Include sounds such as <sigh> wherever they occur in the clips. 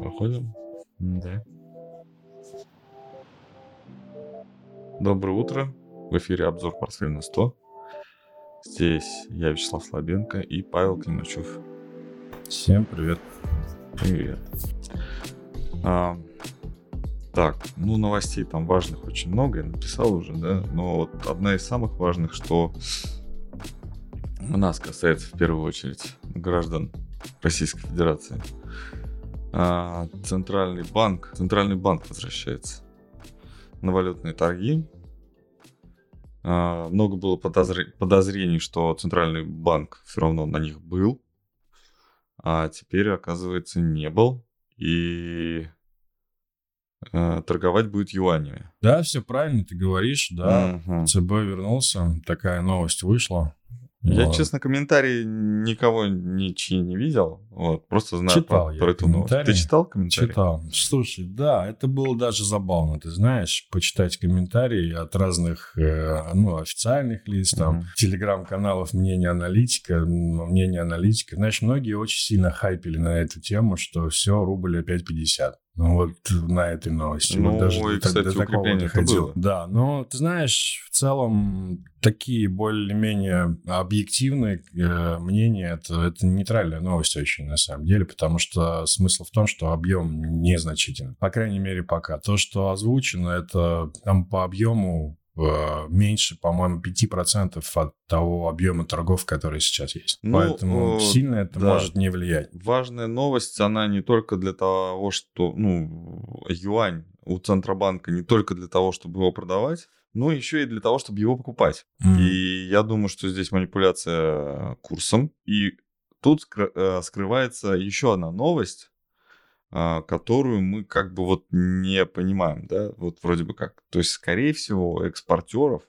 Выходим? Да. Доброе утро. В эфире обзор портфеля на 100. Здесь я, Вячеслав Слабенко и Павел Климачев. Всем привет. Привет. А, так, ну новостей там важных очень много, я написал уже, да, но вот одна из самых важных, что нас касается в первую очередь граждан Российской Федерации. А, Центральный банк, Центральный банк возвращается на валютные торги. А, много было подозр- подозрений, что Центральный банк все равно на них был, а теперь, оказывается, не был. И э, торговать будет юанями. Да, все правильно ты говоришь, да. Мгм. ЦБ вернулся, такая новость вышла. Я, Вот. честно, комментарии никого ничьи не видел. Вот, просто знаю Читал про, я про эту новость. Ты читал комментарии? Читал. Слушай, да, это было даже забавно, ты знаешь, почитать комментарии от разных, э, ну, официальных лиц, там, Мгм. телеграм-каналов мнения аналитика, мнение аналитика. Знаешь, многие очень сильно хайпили на эту тему, что все, рубль опять 50. Ну, вот на этой новости. Ну, вот даже и, до, кстати, до такого доходило. было. Да, но ты знаешь, в целом такие более-менее объективные э, мнения, это, это нейтральная новость очень на самом деле, потому что смысл в том, что объем незначительный. По крайней мере, пока. То, что озвучено, это там по объему меньше, по-моему, 5% от того объема торгов, который сейчас есть. Ну, Поэтому э, сильно это да. может не влиять. Важная новость, она не только для того, что, ну, юань у Центробанка не только для того, чтобы его продавать, но еще и для того, чтобы его покупать. М. И я думаю, что здесь манипуляция курсом. И тут э, скрывается еще одна новость, которую мы как бы вот не понимаем, да, вот вроде бы как. То есть, скорее всего, экспортеров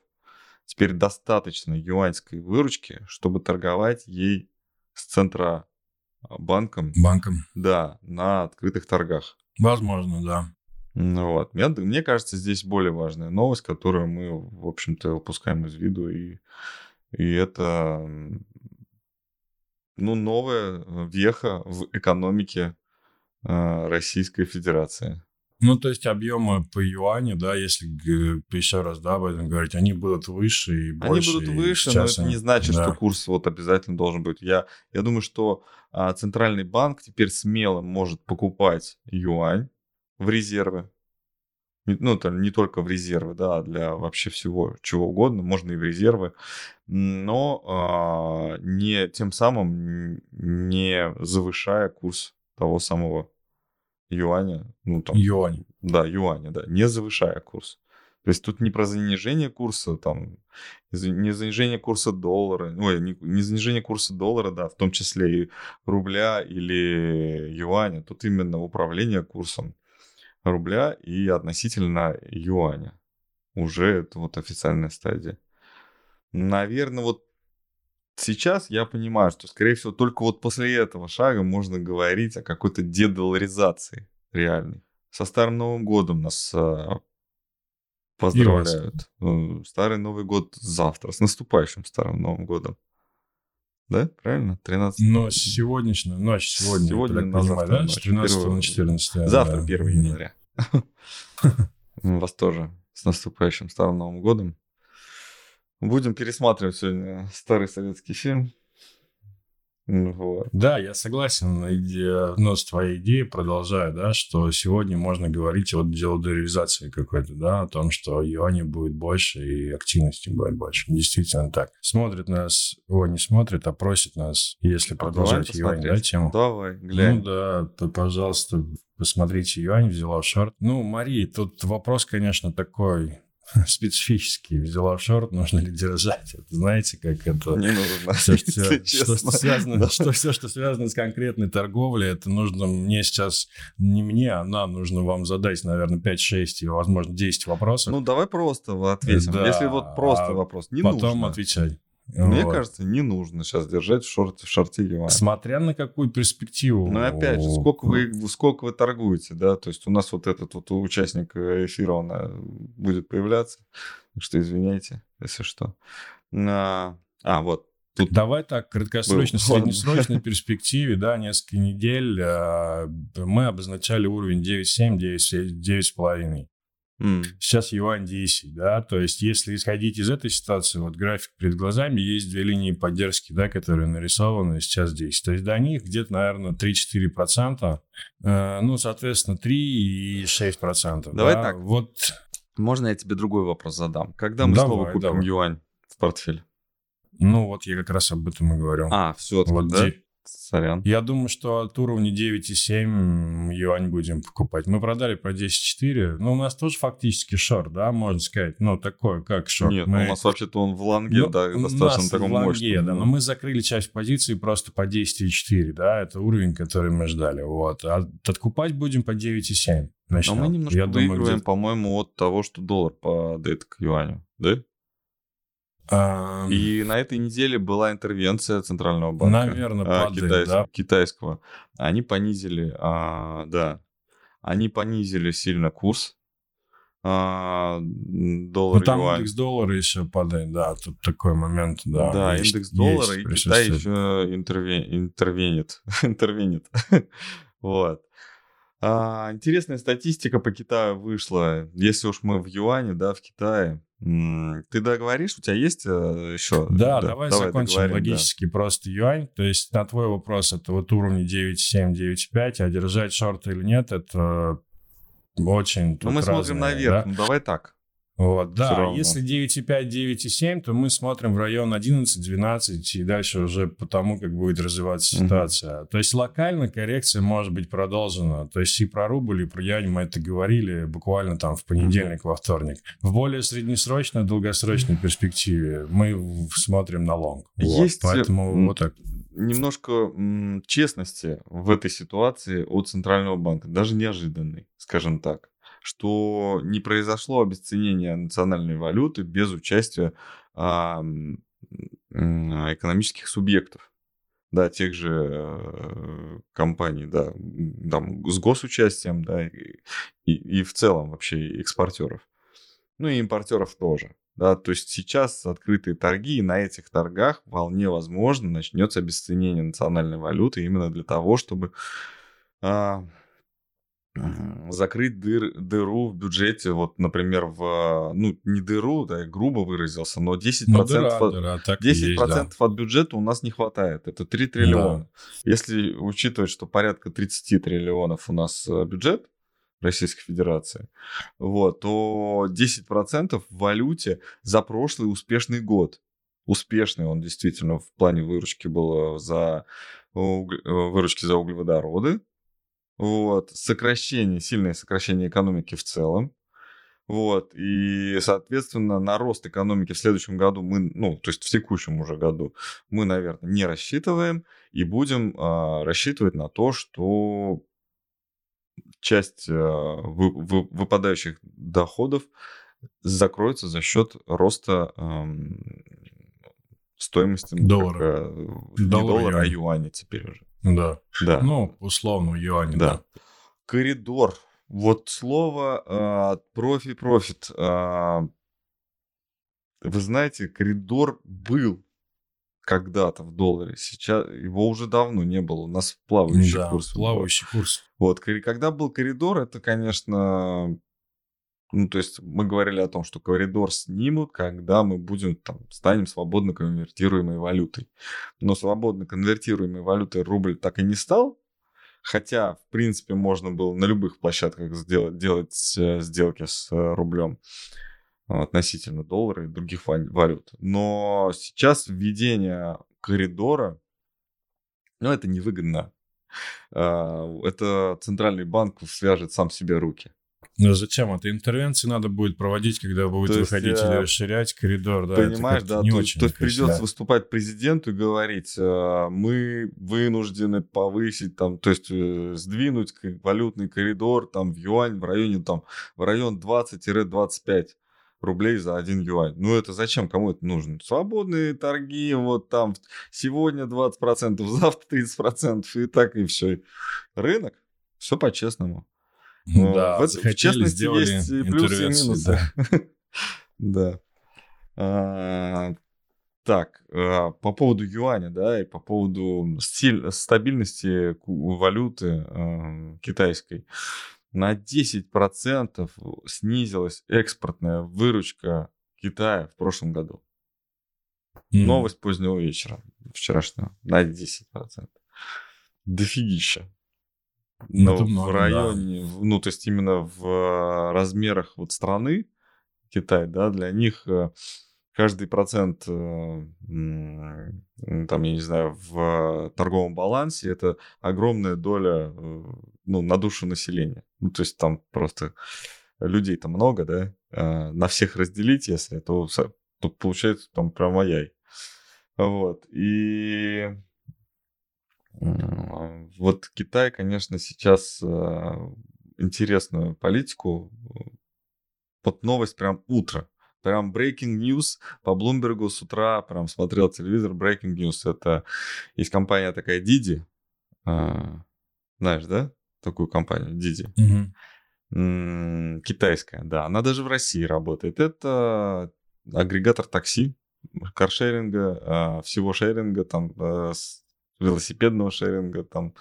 теперь достаточно юаньской выручки, чтобы торговать ей с Центробанком, Банком. да, на открытых торгах. Возможно, да. Ну вот. Мне, мне кажется, здесь более важная новость, которую мы, в общем-то, упускаем из виду. И, и это ну, новая веха в экономике э, Российской Федерации. Ну, то есть объемы по юаню, да, если еще раз, да, об этом говорить, они будут выше и больше. они будут выше, но это они- не значит, да. что курс вот обязательно должен быть. Я, я думаю, что а, Центральный банк теперь смело может покупать юань в резервы. Не- Ну, это не только в резервы, да, а для вообще всего, чего угодно, можно и в резервы, но а, не тем самым не завышая курс того самого юаня, ну там, Юань. да, юаня, да, не завышая курс. То есть тут не про занижение курса, там, не занижение курса доллара, ой, не, не занижение курса доллара, да, в том числе и рубля или юаня. Тут именно управление курсом рубля и относительно юаня. Уже это вот официальная стадия. Наверное, вот сейчас я понимаю, что, скорее всего, только вот после этого шага можно говорить о какой-то дедоларизации реальной. Со Старым Новым Годом нас а, поздравляют. Ну, Старый Новый год завтра. С наступающим Старым Новым Годом. Да, правильно? 13 Но сегодняшняя ночь, сегодня, Сегодня я так на завтра да, ночь. с 13 Первого- на 14. Завтра, да. 1 января. Вас тоже с наступающим Старым Новым Годом. Будем пересматривать сегодня старый советский фильм. Ну Вот. Да, я согласен, иде- но с твоей идеей продолжаю, да, что сегодня можно говорить о делодеризации какой-то, да, о том, что юаней будет больше и активности будет больше. Действительно так. Смотрит нас, о, не смотрит, а просит нас, если продолжать Давай юань, да, тему. Давай, глянь. Ну да, то, пожалуйста, посмотрите юань, взяла в шорт. Ну, Мари, тут вопрос, конечно, такой <laughs> специфический. Взяла шорт, нужно ли держать? Это знаете, как это... Не нужно, Все, что, если что, честно. связано, Да. что все, что связано с конкретной торговлей, это нужно мне сейчас, не мне, а нам нужно вам задать, наверное, 5-6 и, возможно, 10 вопросов. Ну, давай просто ответим. Да, Если вот просто а вопрос, не потом нужно. отвечать. Мне Вот. кажется, не нужно сейчас держать в шорте, в шорте юань. Смотря на какую перспективу. Ну, опять же, сколько вы, сколько вы торгуете, да? То есть у нас вот этот вот участник эфира, он э, будет появляться. Так что извиняйте, если что. На- А, вот. Тут Давай так, краткосрочно, был. среднесрочной <laughs> перспективе, да, несколько недель э, мы обозначали уровень 9,7, 9,5. Mm. Сейчас юань 10, да, то есть если исходить из этой ситуации, вот график перед глазами, есть две линии поддержки, да, которые нарисованы сейчас здесь. То есть до них где-то, наверное, 3-4%, э, ну, соответственно, 3 и 6%. Давай да? так. Вот. Можно я тебе другой вопрос задам? Когда мы давай, снова купим давай. юань в портфель? Ну, вот я как раз об этом и говорю. А, все, вот да? Сорян. Я думаю, что от уровня 9,7 юань будем покупать. Мы продали по 10,4. Ну, у нас тоже фактически шорт, да, можно сказать. Ну, такое, как шорт. Нет, ну, мы... у нас вообще-то он в лонге, ну, да, достаточно таком мощном. да, но мы закрыли часть позиции просто по 10,4, да, это уровень, который мы ждали. Вот. А откупать будем по 9,7. Начнем. Но мы немножко Я выигрываем, думаю, по-моему, от того, что доллар падает к юаню, да? И на этой неделе была интервенция Центрального банка. Наверное, а, падает, китайс... да? китайского. Они понизили, а, да, они понизили сильно курс а, доллар ну, там юань. индекс доллара еще падает, да, тут такой момент, да. Да, есть, индекс доллара и Китай еще интервен... интервенит, <laughs> интервенит. <laughs> вот. А, интересная статистика по Китаю вышла. Если уж мы в юане, да, в Китае, ты договоришь, у тебя есть э, еще? Да, да давай, давай закончим логически да. просто юань. То есть на твой вопрос, это вот уровни 9.7, 9.5, а держать шорт или нет, это очень Ну мы смотрим наверх, да? ну давай так. Вот, да, если 9,5, 9,7, то мы смотрим в район 11, 12 и дальше уже по тому, как будет развиваться ситуация. Mm-hmm. То есть локально коррекция может быть продолжена. То есть и про рубль, и про юань мы это говорили буквально там в понедельник, mm-hmm. во вторник. В более среднесрочной, долгосрочной перспективе мы смотрим на лонг. Есть вот, поэтому вот так немножко честности в этой ситуации от Центрального банка, даже неожиданный, скажем так что не произошло обесценение национальной валюты без участия а, экономических субъектов да, тех же э, компаний, да, там, с госучастием, да, и, и, и в целом вообще экспортеров. Ну и импортеров тоже. Да, то есть сейчас открытые торги, и на этих торгах вполне возможно начнется обесценение национальной валюты именно для того, чтобы а, закрыть дыр, дыру в бюджете, вот, например, в, ну, не дыру, да, я грубо выразился, но 10%, ну, дыра, от, дыра, 10% есть, да. от бюджета у нас не хватает, это 3 триллиона. Да. Если учитывать, что порядка 30 триллионов у нас э, бюджет Российской Федерации, вот, то 10% в валюте за прошлый успешный год. Успешный он действительно в плане выручки был за э, выручки за углеводороды, вот, сокращение, сильное сокращение экономики в целом, вот, и, соответственно, на рост экономики в следующем году мы, ну, то есть в текущем уже году, мы, наверное, не рассчитываем и будем а, рассчитывать на то, что часть а, вы, вы, выпадающих доходов закроется за счет роста а, стоимости доллара, как, не доллара, а юаня теперь уже. Да. Да. Ну, условно, юань, да. да. Коридор. Вот слово профи-профит. Э, вы знаете, коридор был когда-то в долларе. Сейчас его уже давно не было. У нас плавающий да, курс. Плавающий был. курс. Вот, когда был коридор, это, конечно, ну, то есть мы говорили о том, что коридор снимут, когда мы будем, там, станем свободно конвертируемой валютой. Но свободно конвертируемой валютой рубль так и не стал, хотя, в принципе, можно было на любых площадках сделать, делать э, сделки с э, рублем относительно доллара и других валют. Но сейчас введение коридора, ну, это невыгодно. А, это центральный банк свяжет сам себе руки. Но зачем? Это интервенции надо будет проводить, когда будет то выходить есть, или расширять коридор. Да, понимаешь, да, не то, очень то есть придется да. выступать президенту и говорить, э, мы вынуждены повысить, там, то есть э, сдвинуть валютный коридор там в юань в районе там в район 20-25 рублей за один юань. Ну это зачем? Кому это нужно? Свободные торги, вот там сегодня 20%, <laughs> завтра 30% и так и все. Рынок, все по-честному. Ну, да, в, в частности, есть и плюсы, и минусы. Да. <laughs> да. А, Так, э, по поводу юаня, да, и по поводу стиль, стабильности валюты э, китайской. На 10% снизилась экспортная выручка Китая в прошлом году. Mm. Новость позднего вечера, вчерашнего, на 10%. Дофигища. Ну, Но много, в районе, да. ну, то есть именно в э, размерах вот страны Китай, да, для них э, каждый процент, э, там, я не знаю, в торговом балансе это огромная доля, ну, на душу населения. Ну, то есть там просто людей-то много, да, на всех разделить, если, то, то получается там прям ай Вот, и вот Китай, конечно, сейчас э, интересную политику. Вот новость прям утро. Прям breaking news по Блумбергу с утра прям смотрел телевизор. Breaking news. Это есть компания такая Didi. А, знаешь, да? Такую компанию Didi. Угу. Китайская, да. Она даже в России работает. Это агрегатор такси, каршеринга, а, всего шеринга, там, э, велосипедного шеринга там.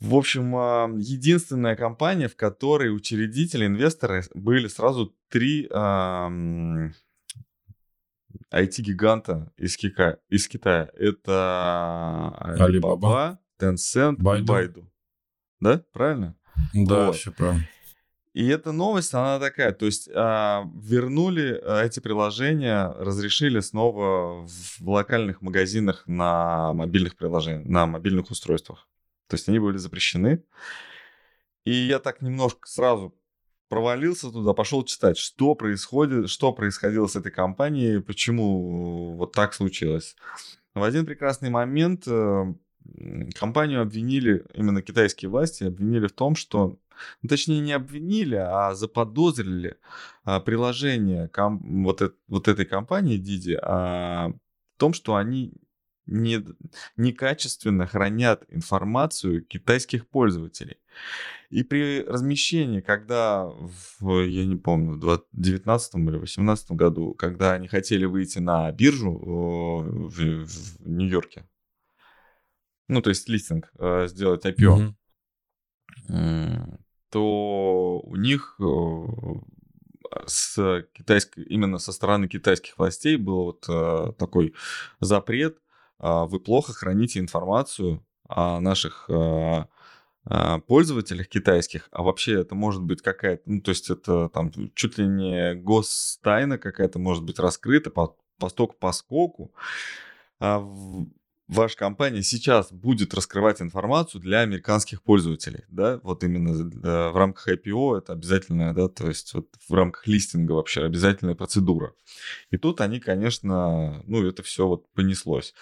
В общем, единственная компания, в которой учредители, инвесторы были сразу три IT-гиганта из, Кика, из Китая. Это Alibaba, Tencent Baidu. Baidu. Да, правильно? Да, вот. все правильно. И эта новость, она такая, то есть а, вернули а, эти приложения, разрешили снова в локальных магазинах на мобильных приложениях, на мобильных устройствах. То есть они были запрещены. И я так немножко сразу провалился туда, пошел читать, что происходит, что происходило с этой компанией, почему вот так случилось. В один прекрасный момент э, компанию обвинили, именно китайские власти обвинили в том, что ну, точнее не обвинили, а заподозрили а, приложение ком, вот, это, вот этой компании Didi а, в том, что они не, некачественно хранят информацию китайских пользователей. И при размещении, когда, в, я не помню, в 2019 или 2018 году, когда они хотели выйти на биржу в, в Нью-Йорке, ну, то есть листинг, э, сделать IPO, mm-hmm то у них э, с китайской, именно со стороны китайских властей был вот э, такой запрет, а, вы плохо храните информацию о наших э, пользователях китайских, а вообще это может быть какая-то, ну, то есть это там чуть ли не гостайна какая-то может быть раскрыта по, по стоку по скоку. Ваша компания сейчас будет раскрывать информацию для американских пользователей, да, вот именно э, в рамках IPO это обязательная, да, то есть вот в рамках листинга вообще обязательная процедура. И тут они, конечно, ну, это все вот понеслось.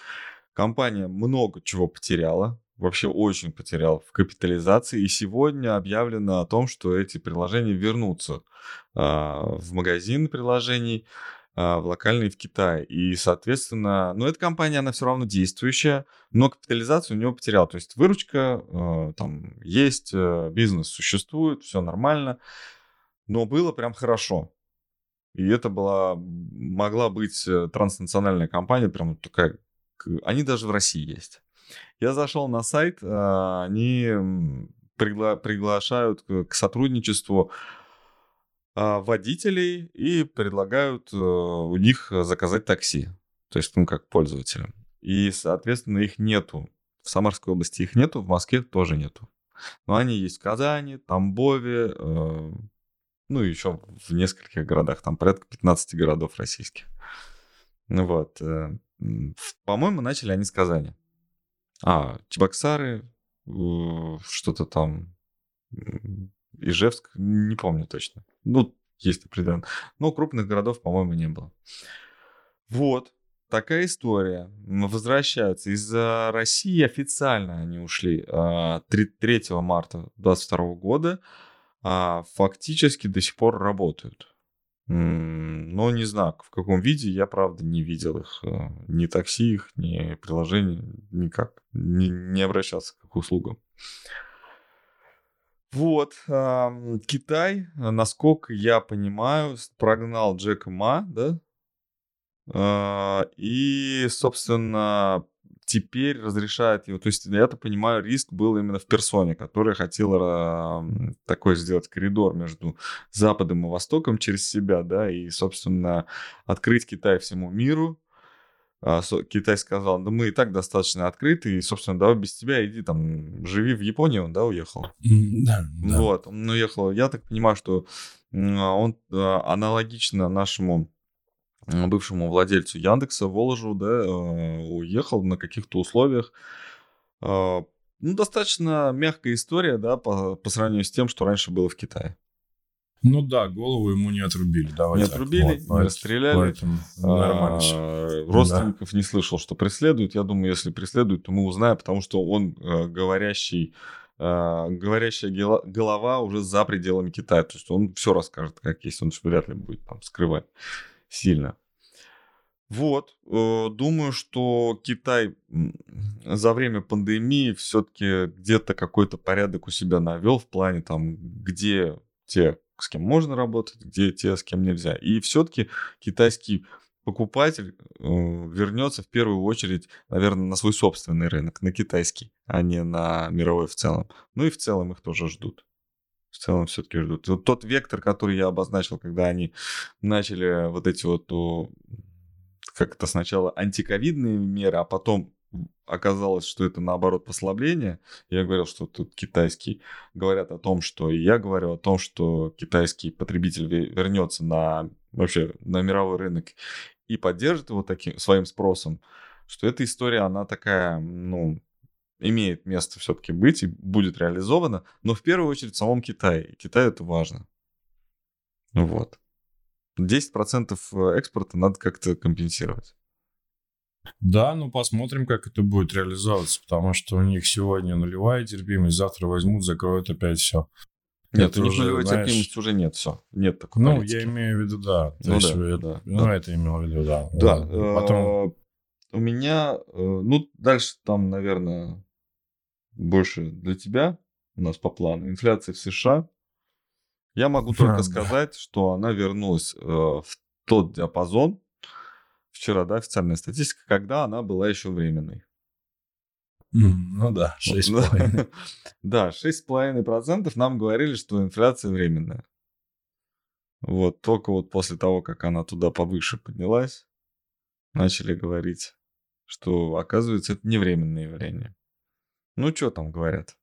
Компания много чего потеряла, вообще очень потерял в капитализации. И сегодня объявлено о том, что эти приложения вернутся а, в магазин приложений. А, в локальный в Китае. И, соответственно, ну, эта компания, она все равно действующая, но капитализацию у него потерял. То есть выручка э, там есть, э, бизнес существует, все нормально, но было прям хорошо. И это была, могла быть э, транснациональная компания, прям такая, они даже в России есть. Я зашел на сайт, они пригла- приглашают к сотрудничеству а, водителей и предлагают э, у них заказать такси. То есть, ну, как пользователям. И, соответственно, их нету. В Самарской области их нету, в Москве тоже нету. Но они есть в Казани, Тамбове, э, ну, еще в нескольких городах. Там порядка 15 городов российских. Ну вот. Э, по-моему, начали они с Казани. А, Чебоксары, что-то там Ижевск, не помню точно. Ну, есть определенно. Но крупных городов, по-моему, не было. Вот. Такая история. Возвращаются. Из России официально они ушли 3, а, 3 марта 2022 года. А фактически до сих пор работают. Но не знаю, в каком виде, я правда не видел их. А, ни такси их, ни приложений, никак. Не, не обращался к услугам. Вот, э, Китай, насколько я понимаю, прогнал Джека Ма, да? А, и, собственно, теперь разрешает его. То есть, я это понимаю, риск был именно в персоне, которая хотела такой сделать коридор между Западом и Востоком через себя, да, и, собственно, открыть Китай всему миру. А, Китай сказал, да мы и так достаточно открыты, и, собственно, давай без тебя иди там, живи в Японии, он, да, уехал? Да, да. Вот, он уехал. Я так понимаю, что он а, аналогично нашему бывшему владельцу Яндекса Воложу, да, уехал на каких-то условиях. А, ну, достаточно мягкая история, да, по, по сравнению с тем, что раньше было в Китае. Ну да, голову ему не отрубили. Давай не так. отрубили, вот, не расстреляли. Поэтому нормально. А, родственников да. не слышал, что преследуют. Я думаю, если преследуют, то мы узнаем, потому что он э, говорящий э, говорящая голова уже за пределами Китая. То есть он все расскажет, как есть, он вряд ли будет там скрывать сильно. Вот, э, думаю, что Китай за время пандемии все-таки где-то какой-то порядок у себя навел в плане там, где те, с кем можно работать, где те, с кем нельзя. И все-таки китайский покупатель э, вернется в первую очередь, наверное, на свой собственный рынок, на китайский, а не на мировой в целом. Ну и в целом их тоже ждут в целом все-таки ждут. Вот тот вектор, который я обозначил, когда они начали вот эти вот как это сначала антиковидные меры, а потом оказалось, что это наоборот послабление. Я говорил, что тут китайский говорят о том, что и я говорю о том, что китайский потребитель вернется на вообще на мировой рынок и поддержит его таким своим спросом, что эта история, она такая, ну, имеет место все-таки быть и будет реализована, но в первую очередь в самом Китае. Китай это важно. Вот. 10% э, экспорта надо как-то компенсировать. Да, ну посмотрим, как это будет реализовываться, потому что у них сегодня нулевая терпимость, завтра возьмут, закроют опять все. Нет, это у них уже, нулевой знаешь... терпимость уже нет, все, нет такой Ну, политики. я имею в виду, да. То ну, есть, да, я, да, ну, да. это имел в виду, да. Да, Потом... Э, у меня, э, ну, дальше там, наверное, больше для тебя у нас по плану. Инфляция в США я могу <laughs> только сказать, что она вернулась э, в тот диапазон, вчера, да, официальная статистика, когда она была еще временной. Ну да, 6,5. Да, 6,5% <laughs> нам говорили, что инфляция временная. Вот только вот после того, как она туда повыше поднялась, начали говорить, что оказывается это не временное явление. Ну что там говорят?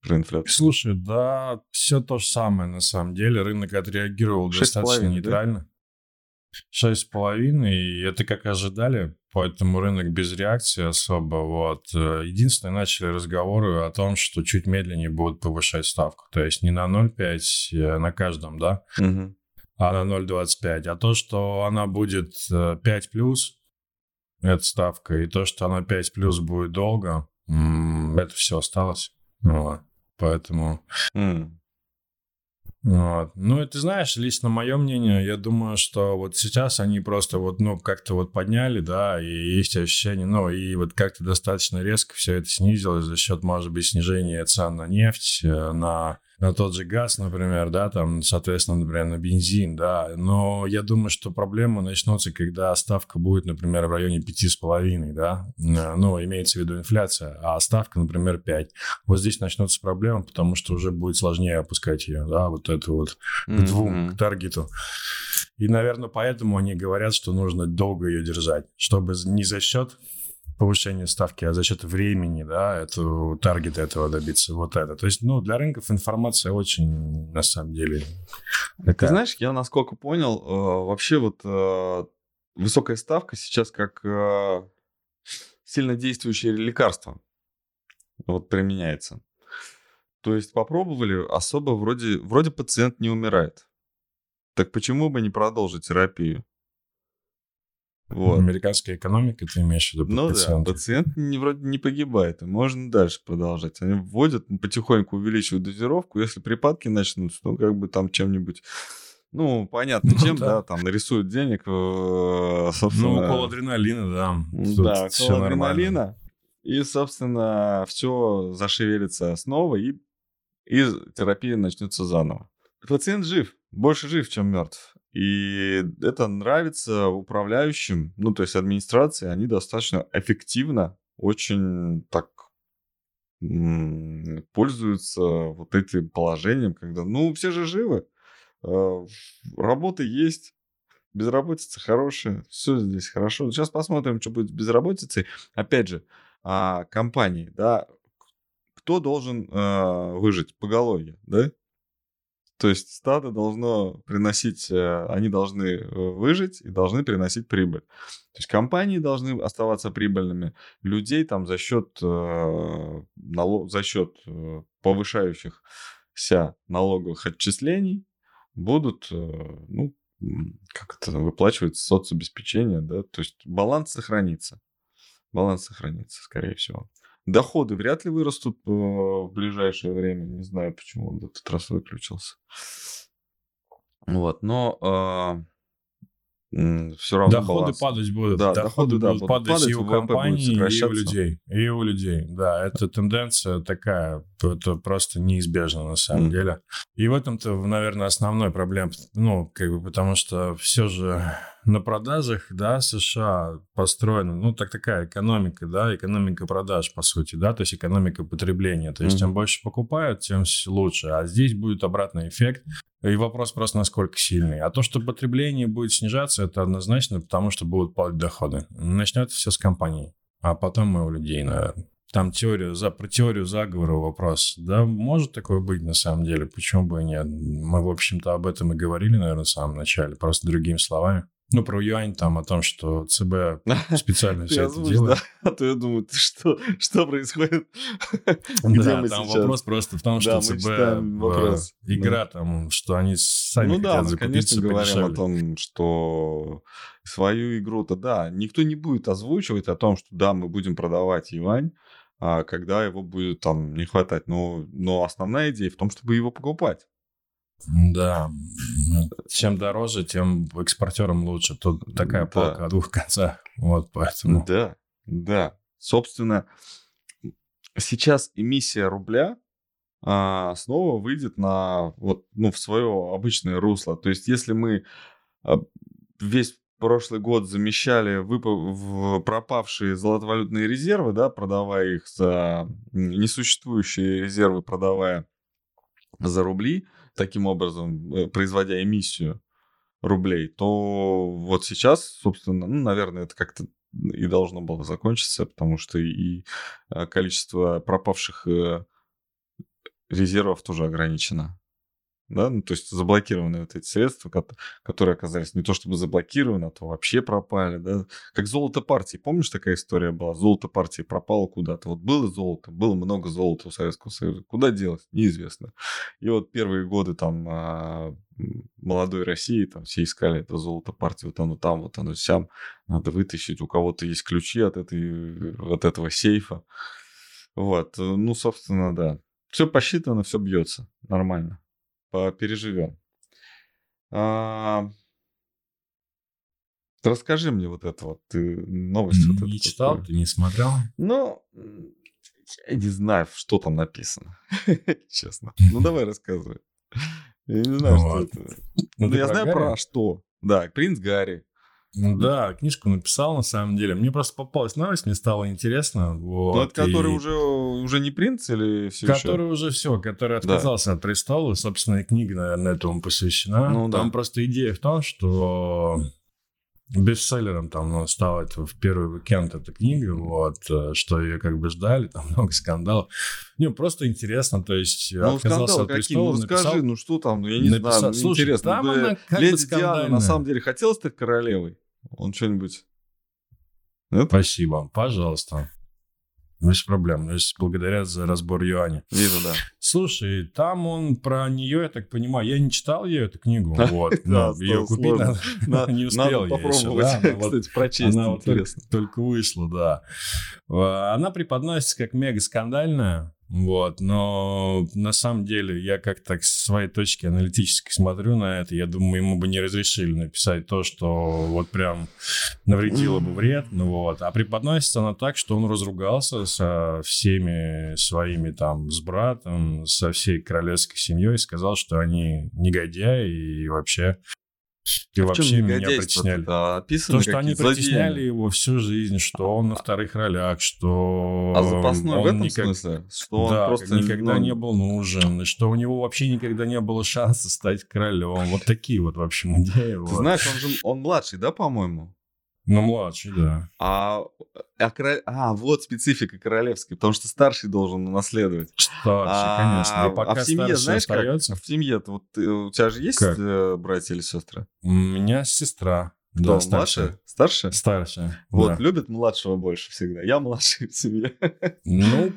про инфляцию. Слушай, да, все то же самое на самом деле. Рынок отреагировал достаточно нейтрально. Да? 6,5, и это как ожидали, поэтому рынок без реакции особо. Вот. Единственное, начали разговоры о том, что чуть медленнее будут повышать ставку. То есть не на 0,5 э, на каждом, да, а на 0,25. А то, что она будет э, 5 плюс, эта ставка, и то, что она 5 плюс будет долго, это все осталось. Вот. Поэтому... Вот. Ну, ты знаешь, лично мое мнение, я думаю, что вот сейчас они просто вот, ну, как-то вот подняли, да, и есть ощущение, ну, и вот как-то достаточно резко все это снизилось за счет, может быть, снижения цен на нефть, э, на на тот же газ, например, да, там, соответственно, например, на бензин, да, но я думаю, что проблемы начнутся, когда ставка будет, например, в районе 5,5, да, э, ну, имеется в виду инфляция, а ставка, например, 5. Вот здесь начнутся проблемы, потому что уже будет сложнее опускать ее, да, вот эту вот к двум, к таргету. И, наверное, поэтому они говорят, что нужно долго ее держать, чтобы не за счет повышение ставки, а за счет времени, да, эту таргет этого добиться, вот это. То есть, ну, для рынков информация очень, на самом деле, такая. Ты знаешь, я насколько понял, э, вообще вот э, высокая ставка сейчас как э, сильно действующее лекарство вот применяется. То есть попробовали, особо вроде, вроде пациент не умирает. Так почему бы не продолжить терапию? Вот. Американская экономика, ты имеешь в виду? Ну пациент. да, пациент не, вроде не погибает, и можно дальше продолжать. Они вводят, потихоньку увеличивают дозировку, если припадки начнутся, ну как бы там чем-нибудь... Ну, понятно, ну, чем, да. да, там нарисуют денег, э, собственно... Ну, укол адреналина, да. Да, укол адреналина, и, собственно, все зашевелится снова, и, и терапия начнется заново. Пациент жив, больше жив, чем мертв. И это нравится управляющим, ну, то есть администрации, они достаточно эффективно, очень так пользуются вот этим положением, когда, ну, все же живы, а, работа есть, безработица хорошая, все здесь хорошо. Сейчас посмотрим, что будет с безработицей. Опять же, а, компании, да, кто должен э, выжить? Поголовье, да? То есть стадо должно приносить, э, они должны э, выжить и должны приносить прибыль. То есть компании должны оставаться прибыльными, людей там за счет, э, за счет повышающихся налоговых отчислений будут, ну, как это, выплачивать соцобеспечение, да, то есть баланс сохранится. Баланс сохранится, скорее всего. Доходы вряд ли вырастут э, в ближайшее время. Не знаю, почему он в этот раз выключился. Вот, но э, все равно доходы баланс. падать будут. Да, доходы, доходы, да, будут падать, падать, и у компаний, и у людей. И у людей, да. Это тенденция такая, это просто неизбежно на самом Мгм. деле. И в этом-то, наверное, основной проблем. Ну, как бы потому что все же на продажах, да, США построена, ну, так такая экономика, да, экономика продаж, по сути, да, то есть экономика потребления. То есть Мгм. чем больше покупают, тем лучше. А здесь будет обратный эффект. И вопрос просто, насколько сильный. А то, что потребление будет снижаться, это однозначно, потому что будут падать доходы. Начнется все с компаний, а потом и у людей, наверное. Там теория, за, про теорию заговора вопрос. Да, может такое быть на самом деле, почему бы и нет. Мы, в общем-то, об этом и говорили, наверное, в самом начале, просто другими словами. Ну, про юань там, о том, что ЦБ <laughs> специально все это делает. А то я думаю, что, что происходит? Да, там вопрос просто в том, что ЦБ э, игра там, что они сами ну да, мы, конечно, говорим о том, что свою игру-то, да, никто не будет озвучивать о том, что да, мы будем продавать юань, а когда его будет там не хватать. Но, но основная идея в том, чтобы его покупать. Да. Чем дороже, тем экспортерам лучше. Тут такая Да. палка о двух концах. Вот поэтому. Да, да. Собственно, сейчас эмиссия рубля а, снова выйдет на вот, ну, в свое обычное русло. То есть, если мы а, весь прошлый год замещали выпа- в пропавшие золотовалютные резервы, да, продавая их за несуществующие резервы, продавая за рубли, таким образом э, производя эмиссию рублей, то вот сейчас, собственно, ну, наверное, это как-то и должно было закончиться, потому что и э, количество пропавших э, резервов тоже ограничено. Да, ну, то есть заблокированы вот эти средства, кот- которые оказались не то чтобы заблокированы, а то вообще пропали, да. Как золото партии. Помнишь, такая история была? Золото партии пропало куда-то. Вот было золото, было много золота у Советского Союза. Куда делось? Неизвестно. И вот первые годы там а, молодой России, там все искали это золото партии, вот оно там, вот оно сям, надо вытащить, у кого-то есть ключи от, этой, от этого сейфа. Вот, э, ну, собственно, да. Все посчитано, все бьется, нормально. Переживем. Расскажи мне вот это вот, ты новость вот Не читал, такую. ты не смотрел? Ну, я не знаю, что там написано, <laughs> честно. Ну, <laughs> давай рассказывай. Я не знаю, что это. Ну, Ну, я знаю про что. Да, принц Гарри. Ну Да, книжку написал на самом деле. Мне просто попалась новость, мне стало интересно. Вот, это который и- уже, уже не принц или все еще? Который уже все, который Да. отказался от престола. Собственно, и книга, наверное, этому посвящена. Ну, там да. просто идея в том, что бестселлером там ну, стала это в первый уикенд эта книга, вот, э, что ее как бы ждали, там <laughs> много скандалов. Не, просто интересно, то есть Ну, отказался от какие? Ну, престола, написал- ну что там, ну, я не написал- знаю, Слушай, интересно. там Да, она как бы Леди Диана на самом деле хотела стать королевой? Он что-нибудь... Нет? Спасибо, пожалуйста. Без проблем. То есть благодаря за разбор юаня. Вижу, да. Слушай, там он про нее, я так понимаю, я не читал ее эту книгу, <laughs> вот, но ее купить надо, <laughs> На- не успел я попробовать, <laughs> кстати, прочесть, она только, вышла, да. А, Она преподносится как мега скандальная, вот, но на самом деле я как так с своей точки аналитической смотрю на это, я думаю, ему бы не разрешили написать то, что вот прям навредило бы вред, ну вот, а преподносится она так, что он разругался со всеми своими там, с братом, со всей королевской семьей, сказал, что они негодяи и вообще И В чём вообще меня притесняли. Да, описаны То, что они какие-то притесняли его всю жизнь, что он на вторых ролях, что А запасной в он этом никак- смысле? Что он да, просто как никогда ну, не был нужен, и что у него вообще никогда не было шанса стать королем. Вот такие вот, в общем, <laughs> идеи. Ты знаешь, он же он младший, да, по-моему? Ну, младший, да. А, а, король- а, вот специфика королевская, потому что старший должен унаследовать. Старший, конечно. И пока а в семье, знаешь, как? остается, В семье вот ты- у тебя же есть Как? э, братья или сестры? у меня сестра. Кто, Да, старшая. младшая? Старшая? Старшая. Вот, да. любит младшего больше всегда. Я младший в семье. Ну,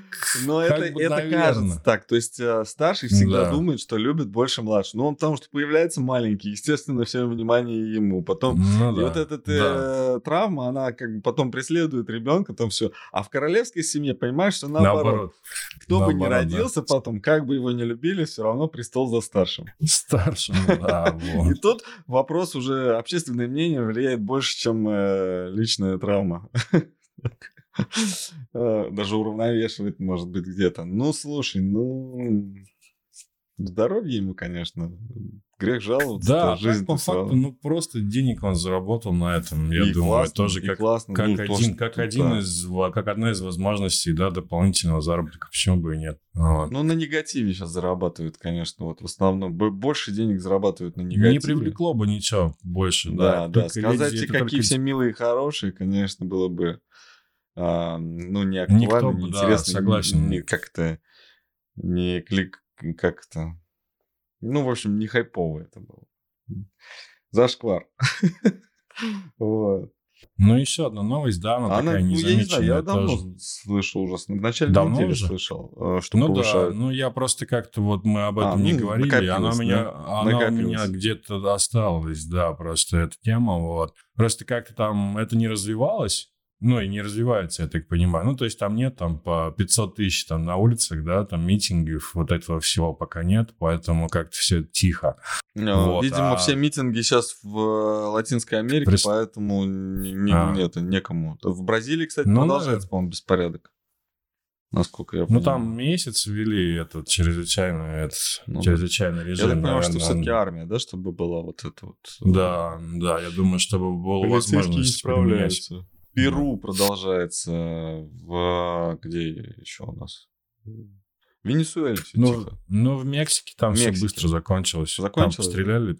Но это, бы, это кажется так. То есть э, старший всегда Да. думает, что любит больше младшего. Ну, он потому что появляется маленький, естественно, все внимание ему. Потом ну И да. вот эта да. э, травма, она как бы потом преследует ребенка, там все. А в королевской семье понимаешь, что наоборот. Наоборот. Кто бы ни наоборот, да. родился потом, как бы его не любили, все равно престол за старшим. Старшему, да, <laughs> И тут вопрос уже общественное мнение влияет больше, чем э, личная травма. <laughs> Э, Даже уравновешивает, может быть, где-то. Ну, слушай, ну... Здоровье ему, конечно. Грех жаловаться. Да, то жизнь по факту, ну просто денег он заработал на этом, я И думаю, классно, тоже как, классно. как, Ну, один, тоже, как, ну, один да. из, как одна из возможностей, да, дополнительного заработка, почему бы и нет. Вот. Ну, на негативе сейчас зарабатывают, конечно. Вот в основном бо- больше денег зарабатывают на негативе. Не привлекло бы ничего больше, Да, да. да. Сказать люди- какие только все милые и хорошие, конечно, было бы а, ну, не Никто актуально, бы, не да, интересно. согласен. Не, как-то не клик, как-то. Ну, в общем, не хайпово это было. Зашквар. <laughs> Вот. Ну, еще одна новость, да, она, Она, такая ну, я не знаю, я незамеченная давно тоже. слышал ужасно. В начале Давно недели уже? слышал, э, что Ну да, повышают. ну я просто как-то вот мы об А, этом не ну, говорили, она у меня, да? она у меня где-то осталась, да, просто эта тема, вот. Просто как-то там это не развивалось, ну и не развивается, я так понимаю. Ну то есть там нет там по 500 тысяч там на улицах, да, там митингов, вот этого всего пока нет, поэтому как-то все тихо. Э, Вот, Видимо, а- все митинги сейчас в э, Латинской Америке, Прис- поэтому не, не- А. нет, некому. В Бразилии, кстати, Ну, продолжается, по-моему, беспорядок. Насколько я Ну понимаю. там месяц ввели этот чрезвычайный, этот, Ну, чрезвычайный Я режим. так понимаю, что наверное. все-таки армия, да, чтобы была вот эта вот... э, Да, да, я думаю, чтобы была возможность применять. Перу продолжается в... Где еще у нас? Венесуэле все Ну, тихо. ну, в Мексике там В все Мексике. быстро закончилось. Закончилось, Там постреляли.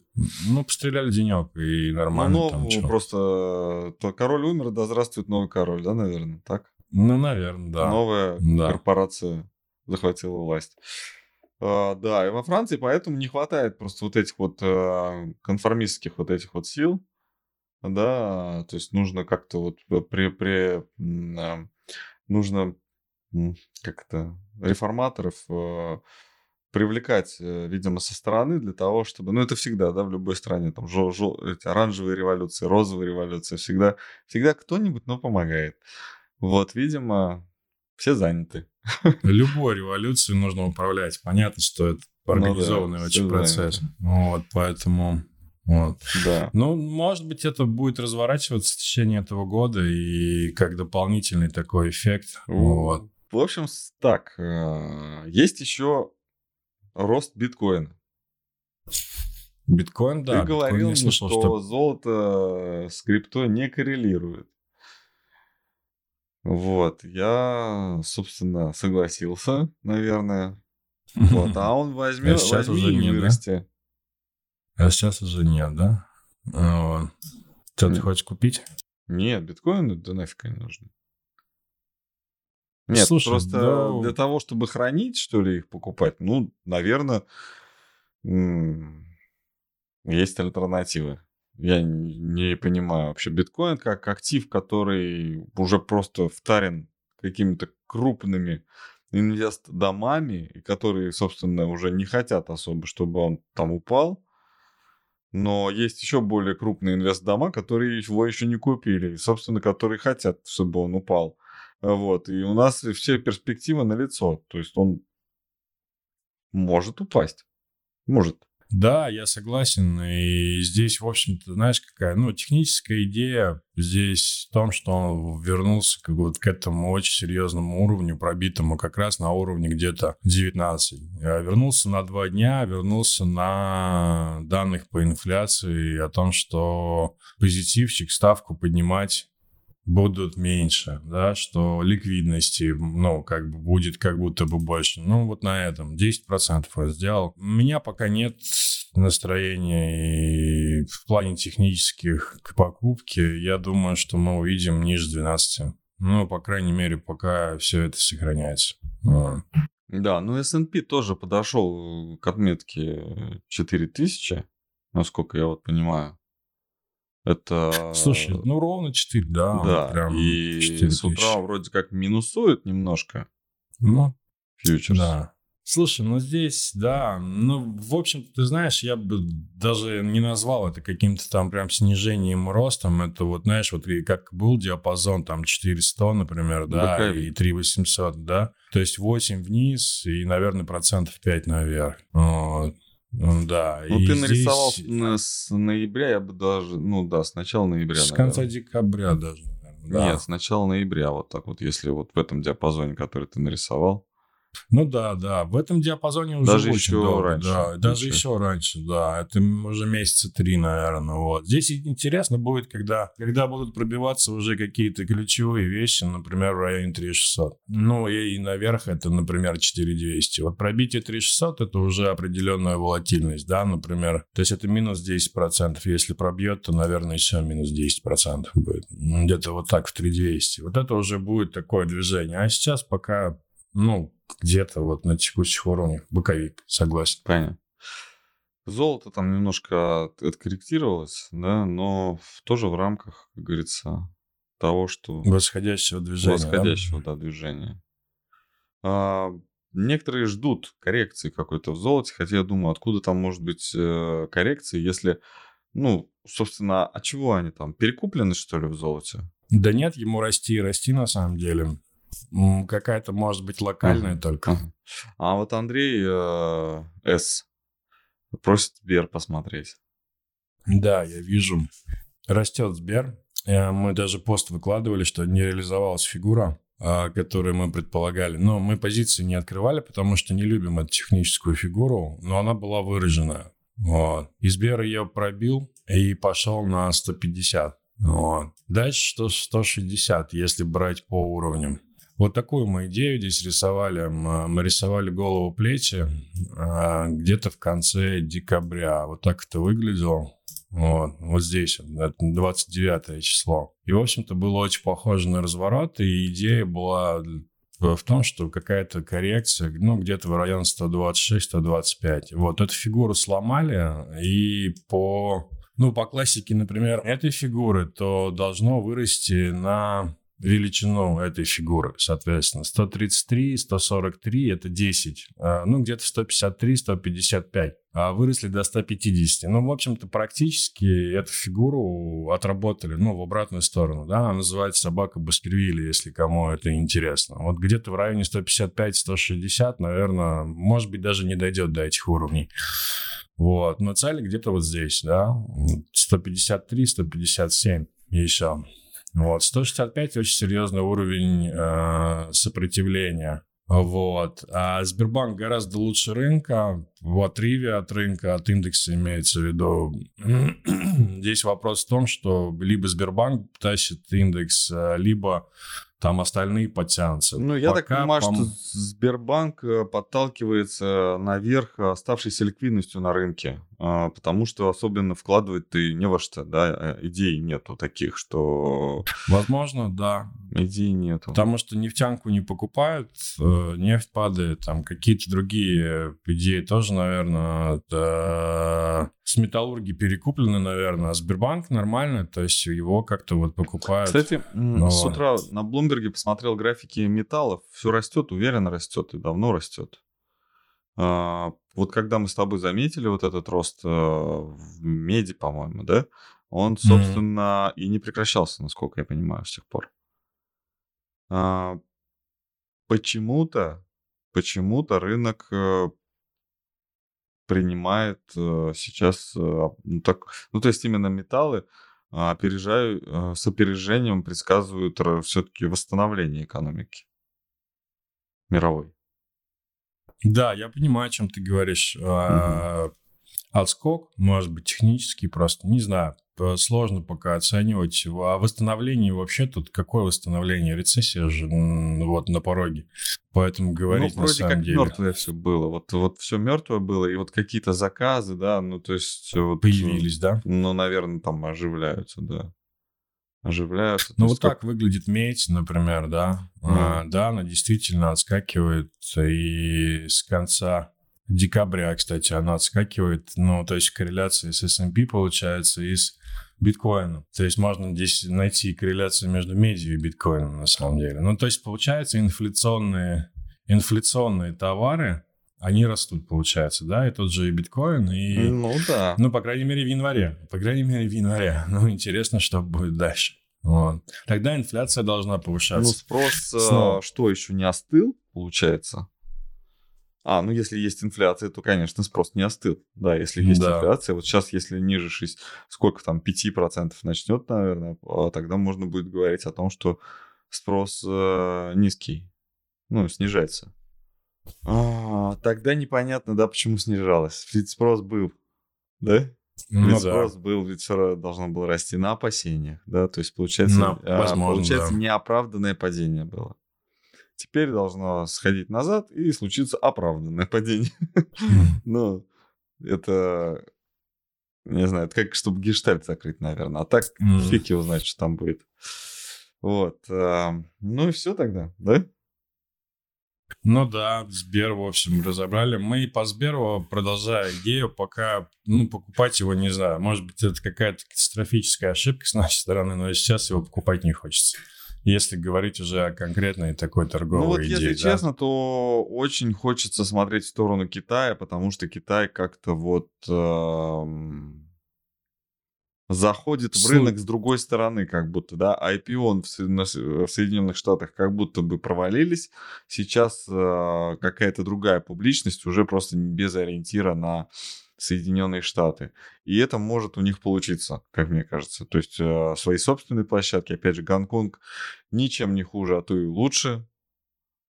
Ну, постреляли денек, и нормально ну, там чё. просто то король умер, да здравствует новый король, да, наверное, так? Ну, наверное, да. Новая Да. корпорация захватила власть. А, да, и во Франции поэтому не хватает просто вот этих вот а, конформистских вот этих вот сил, да, то есть нужно как-то вот при, при м, а, нужно как-то реформаторов а, привлекать, э, видимо, со стороны для того, чтобы, ну это всегда, да, в любой стране, там жо- жо- эти оранжевые революции, розовые революции, всегда, всегда кто-нибудь, но помогает. Вот, видимо, все заняты. <laughs> Любой революцией нужно управлять. Понятно, что это Ну да, организованный очень процесс. Вот, поэтому... Вот. Да. Ну, может быть, это будет разворачиваться в течение этого года и как дополнительный такой эффект. Вот. В общем, так, э, есть еще рост биткоина. Биткоин, да. Ты говорил слышал, что, золото с крипто не коррелирует. Вот, я, собственно, согласился, наверное. Вот, а он возьмет, возьми уже и вырасти. А сейчас уже нет, да? А, Вот. Что ты хочешь купить? Нет, биткоины да нафиг они нужны. Нет, Слушай, просто да- для того, чтобы хранить, что ли, их покупать, ну, наверное, есть альтернативы. Я не понимаю вообще. Биткоин как актив, который уже просто втарен какими-то крупными инвест-домами, и которые, собственно, уже не хотят особо, чтобы он там упал. Но есть еще более крупные инвест-дома, которые его еще не купили, и, собственно, которые хотят, чтобы он упал. Вот. И у нас все перспективы на лицо. То есть он может упасть. Может. Да, я согласен. И здесь, в общем-то, знаешь, какая, ну, техническая идея здесь в том, что он вернулся как вот к этому очень серьезному уровню, пробитому как раз на уровне где-то 19. Я вернулся на два дня, вернулся на данных по инфляции о том, что позитивчик, ставку поднимать будут меньше, да, что ликвидности, ну, как бы будет как будто бы больше. Ну, вот на этом 10% я сделал. У меня пока нет настроения и в плане технических к покупке. Я думаю, что мы увидим ниже 12. Ну, по крайней мере, пока все это сохраняется. Да, ну S&P тоже подошел к отметке 4000, насколько я вот понимаю. Это... Слушай, ну ровно 4, да. Да, прям и 4 с утра вроде как минусует немножко. Ну, фьючерс. Да. Слушай, ну здесь, да, ну, в общем ты знаешь, я бы даже не назвал это каким-то там прям снижением ростом. Это вот, знаешь, вот как был диапазон там 400, например, да, да и 3800, да. То есть 8 вниз и, наверное, процентов 5 наверх. Вот. Да. Ну, ты нарисовал здесь... с ноября, я бы даже, ну да, с начала ноября. С наверное. конца декабря даже. Да. Нет, с начала ноября, вот так вот, если вот в этом диапазоне, который ты нарисовал. Ну да, да, в этом диапазоне уже даже очень еще долго, раньше. Да, даже еще раньше, да, это уже месяца три, наверное, вот. Здесь интересно будет, когда, когда будут пробиваться уже какие-то ключевые вещи, например, в районе 3600. Ну и наверх это, например, 4200. Вот пробитие 3600 это уже определенная волатильность, да, например, то есть это минус 10%, если пробьет, то, наверное, еще минус 10% будет. Где-то вот так в 3200. Вот это уже будет такое движение. А сейчас пока ну, где-то вот на текущих уровнях. Боковик, согласен. Понятно. Золото там немножко откорректировалось, да, но тоже в рамках, как говорится, того, что... Восходящего движения. Восходящего, да, да движения. А, некоторые ждут коррекции какой-то в золоте, хотя я думаю, откуда там может быть э, коррекции, если, ну, собственно, а чего они там, перекуплены, что ли, в золоте? Да нет, ему расти и расти на самом деле. Какая-то, может быть, локальная uh-huh. только. Uh-huh. А вот Андрей э, С. просит Сбер посмотреть. Да, я вижу. Растет Сбер. Э, мы даже пост выкладывали, что не реализовалась фигура, а, которую мы предполагали. Но мы позиции не открывали, потому что не любим эту техническую фигуру, но она была выражена. Вот. И Сбер ее пробил и пошел на 150. Вот. Дальше 100, 160, если брать по уровням. Вот такую мы идею здесь рисовали. Мы рисовали голову плечи а, где-то в конце декабря. Вот так это выглядело. Вот, вот здесь, это 29 число. И, в общем-то, было очень похоже на разворот, и идея была в том, что какая-то коррекция, ну, где-то в районе 126-125. Вот, эту фигуру сломали, и по, ну, по классике, например, этой фигуры, то должно вырасти на величину этой фигуры, соответственно. 133, 143 – это 10. А, ну, где-то 153, 155. А выросли до 150. Ну, в общем-то, практически эту фигуру отработали, ну, в обратную сторону, да. Она называется собака Баскервилля, если кому это интересно. Вот где-то в районе 155-160, наверное, может быть, даже не дойдет до этих уровней. Вот, но цель где-то вот здесь, да, 153, 157 еще. Вот. 165 очень серьезный уровень э, сопротивления. Вот. А Сбербанк гораздо лучше рынка. В отрыве от рынка, от индекса имеется в виду. <clears throat> Здесь вопрос в том, что либо Сбербанк тащит индекс, э, либо там остальные подтянутся. Ну, я Пока, так понимаю, пом... что Сбербанк э, подталкивается наверх оставшейся ликвидностью на рынке, а, потому что особенно вкладывать ты не во что, да, э, идей нету таких, что... Возможно, да. Идей нету. Потому что нефтянку не покупают, э, нефть падает, там какие-то другие идеи тоже, наверное, это с металлурги перекуплены, наверное, а Сбербанк нормально, то есть его как-то вот покупают. Кстати, Но... с утра на Блумберге посмотрел графики металлов, все растет, уверенно растет и давно растет. А, вот когда мы с тобой заметили вот этот рост э, в меди, по-моему, да, он, собственно, mm-hmm. и не прекращался, насколько я понимаю, с тех пор. А, почему-то, почему-то рынок э, принимает э, сейчас, ну, так, ну, то есть именно металлы опережаю, э, с опережением предсказывают все-таки восстановление экономики мировой. Да, я понимаю, о чем ты говоришь. Угу. Отскок, может быть, технический просто, не знаю, сложно пока оценивать. А восстановление вообще тут какое восстановление? Рецессия же вот на пороге. Поэтому говорить ну, вроде на самом как деле. мертвое все было. Вот, вот все мертвое было, и вот какие-то заказы, да, ну то есть... Вот, Появились, да? Ну, наверное, там оживляются, да оживляются. Ну, вот как... так выглядит медь, например, да. Mm. А, да, она действительно отскакивает и с конца декабря, кстати, она отскакивает, ну, то есть корреляция с S&P получается и с биткоином. То есть можно здесь найти корреляцию между медью и биткоином на самом деле. Ну, то есть получается инфляционные, инфляционные товары, они растут, получается, да, и тот же и биткоин, и... Ну, да. Ну, по крайней мере, в январе. По крайней мере, в январе. <laughs> Ну, интересно, что будет дальше. Вот. Тогда инфляция должна повышаться. Ну, спрос, э, Снова. что, еще не остыл, получается? А, ну если есть инфляция, то, конечно, спрос не остыл. Да, если есть да. инфляция. Вот сейчас, если ниже 6, сколько там, 5% начнет, наверное, а тогда можно будет говорить о том, что спрос э, низкий. Ну, снижается. А, тогда непонятно, да, почему снижалось. Ведь спрос был, да? Ну, ведь спрос да. был, ведь все должно было расти на опасениях, да, то есть получается, на, а, возможно, получается да. неоправданное падение было. Теперь должно сходить назад и случиться оправданное падение. <laughs> Но это, не знаю, это как чтобы гештальт закрыть, наверное. А так фиг его знает, что там будет. Вот. Ну и все тогда, да? Ну да, Сбер, в общем, разобрали. Мы по Сберу, продолжая идею, пока, ну, покупать его, не знаю, может быть, это какая-то катастрофическая ошибка с нашей стороны, но сейчас его покупать не хочется если говорить уже о конкретной такой торговой Ну вот идее, если да? честно, то очень хочется смотреть в сторону Китая, потому что Китай как-то вот эм, заходит в рынок с другой стороны, как будто, да, IPO в, в Соединенных Штатах как будто бы провалились. Сейчас э, какая-то другая публичность уже просто без ориентира на Соединенные Штаты. И это может у них получиться, как мне кажется. То есть э, свои собственные площадки, опять же, Гонконг ничем не хуже, а то и лучше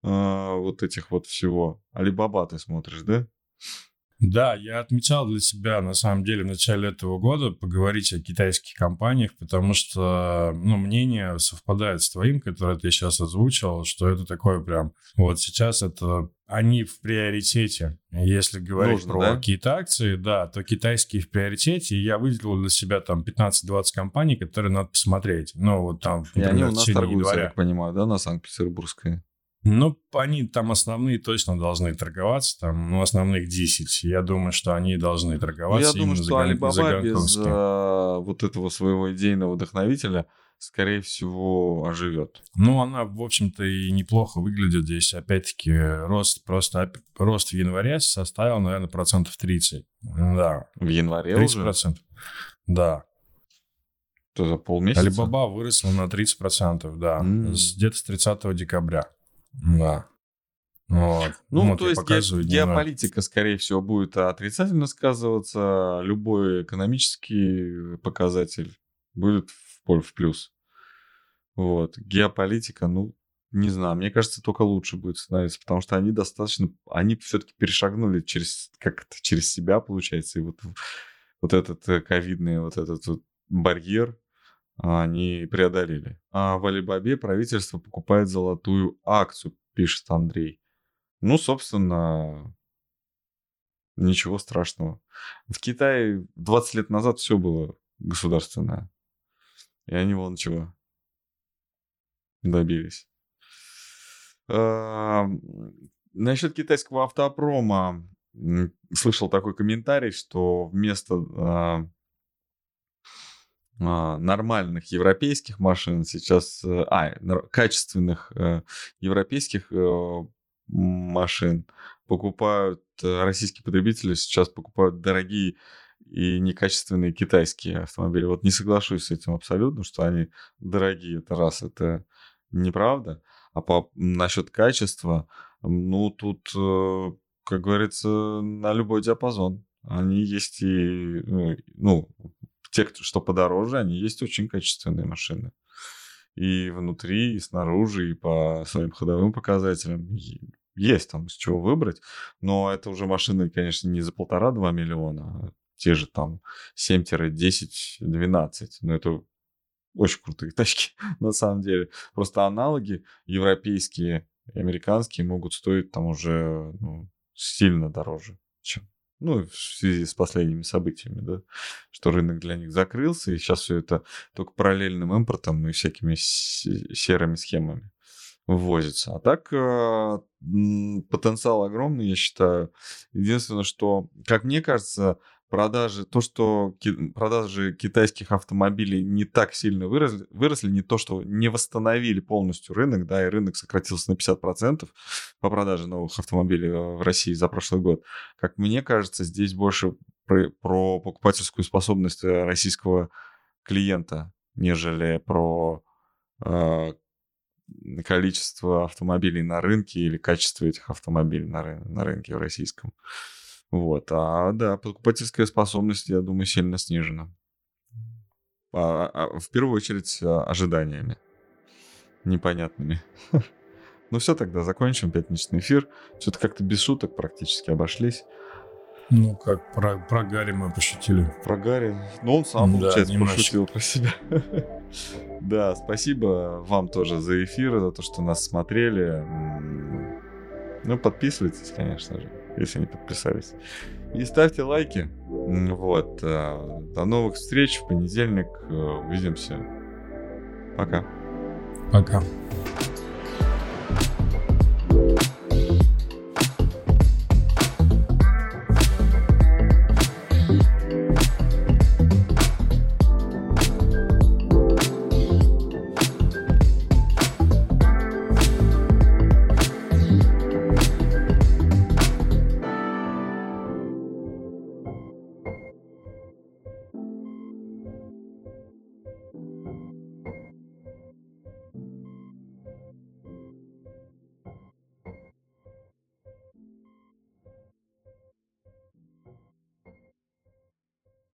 э, вот этих вот всего. Алибаба ты смотришь, да? Да, я отмечал для себя, на самом деле, в начале этого года поговорить о китайских компаниях, потому что, ну, мнение совпадает с твоим, которое ты сейчас озвучил, что это такое прям... Вот сейчас это они в приоритете. Если говорить Нужно, про да? какие-то акции, да, то китайские в приоритете. И я выделил для себя там 15-20 компаний, которые надо посмотреть. Ну, вот там, И они у нас торгуются, я так понимаю, да, на Санкт-Петербургской? Ну, они там основные точно должны торговаться, там, ну, основных 10. Я думаю, что они должны торговаться. Ну, я думаю, что Alibaba без а, вот этого своего идейного вдохновителя, скорее всего, оживет. Ну, она, в общем-то, и неплохо выглядит здесь. Опять-таки, рост просто рост в январе составил, наверное, процентов 30. Да. В январе 30 уже? процентов. Да. То за полмесяца? Alibaba выросла на 30%, да. Mm. Где-то с 30 декабря. Да. Вот. Ну, вот то есть ге- геополитика, скорее всего, будет отрицательно сказываться, любой экономический показатель будет в, в плюс. Вот. Геополитика, ну, не знаю, мне кажется, только лучше будет становиться, потому что они достаточно, они все-таки перешагнули через, как это, через себя, получается, и вот, вот этот э, ковидный, вот этот вот барьер, они преодолели. А в Алибабе правительство покупает золотую акцию, пишет Андрей. Ну, собственно, ничего страшного. В Китае 20 лет назад все было государственное. И они вон чего добились. А, насчет китайского автопрома слышал такой комментарий, что вместо а, а, нормальных европейских машин сейчас, а, качественных э, европейских э, машин покупают, российские потребители сейчас покупают дорогие и некачественные китайские автомобили. Вот не соглашусь с этим абсолютно, что они дорогие. Это раз, это неправда. А по, насчет качества, ну, тут как говорится, на любой диапазон. Они есть и, ну те, что подороже, они есть очень качественные машины. И внутри, и снаружи, и по своим ходовым показателям. Есть там с чего выбрать, но это уже машины, конечно, не за полтора-два миллиона, а те же там 7-10-12. Но это очень крутые <laughs> тачки, на самом деле. Просто аналоги европейские и американские могут стоить там уже ну, сильно дороже, чем ну, в связи с последними событиями, да, что рынок для них закрылся, и сейчас все это только параллельным импортом и всякими серыми схемами ввозится. А так э, потенциал огромный, я считаю. Единственное, что, как мне кажется, продажи, то, что ки- продажи китайских автомобилей не так сильно выросли, выросли, не то, что не восстановили полностью рынок, да, и рынок сократился на 50% по продаже новых автомобилей э, в России за прошлый год. Как мне кажется, здесь больше про, про покупательскую способность э, российского клиента, нежели про э, количество автомобилей на рынке или качество этих автомобилей на, ры- на рынке российском. Вот. А да, покупательская способность, я думаю, сильно снижена. А, а, в первую очередь а, ожиданиями непонятными. <laughs> Ну все, тогда закончим пятничный эфир. Что-то как-то без шуток практически обошлись. Ну, как про, про Гарри мы пошутили. Про Гарри. Ну, он сам, да, получается, немножечко. пошутил про себя. <laughs> да, спасибо вам тоже за эфир, за то, что нас смотрели. Ну, подписывайтесь, конечно же если не подписались. И ставьте лайки. Вот. Э, до новых встреч в понедельник. Э, увидимся. Пока. Пока.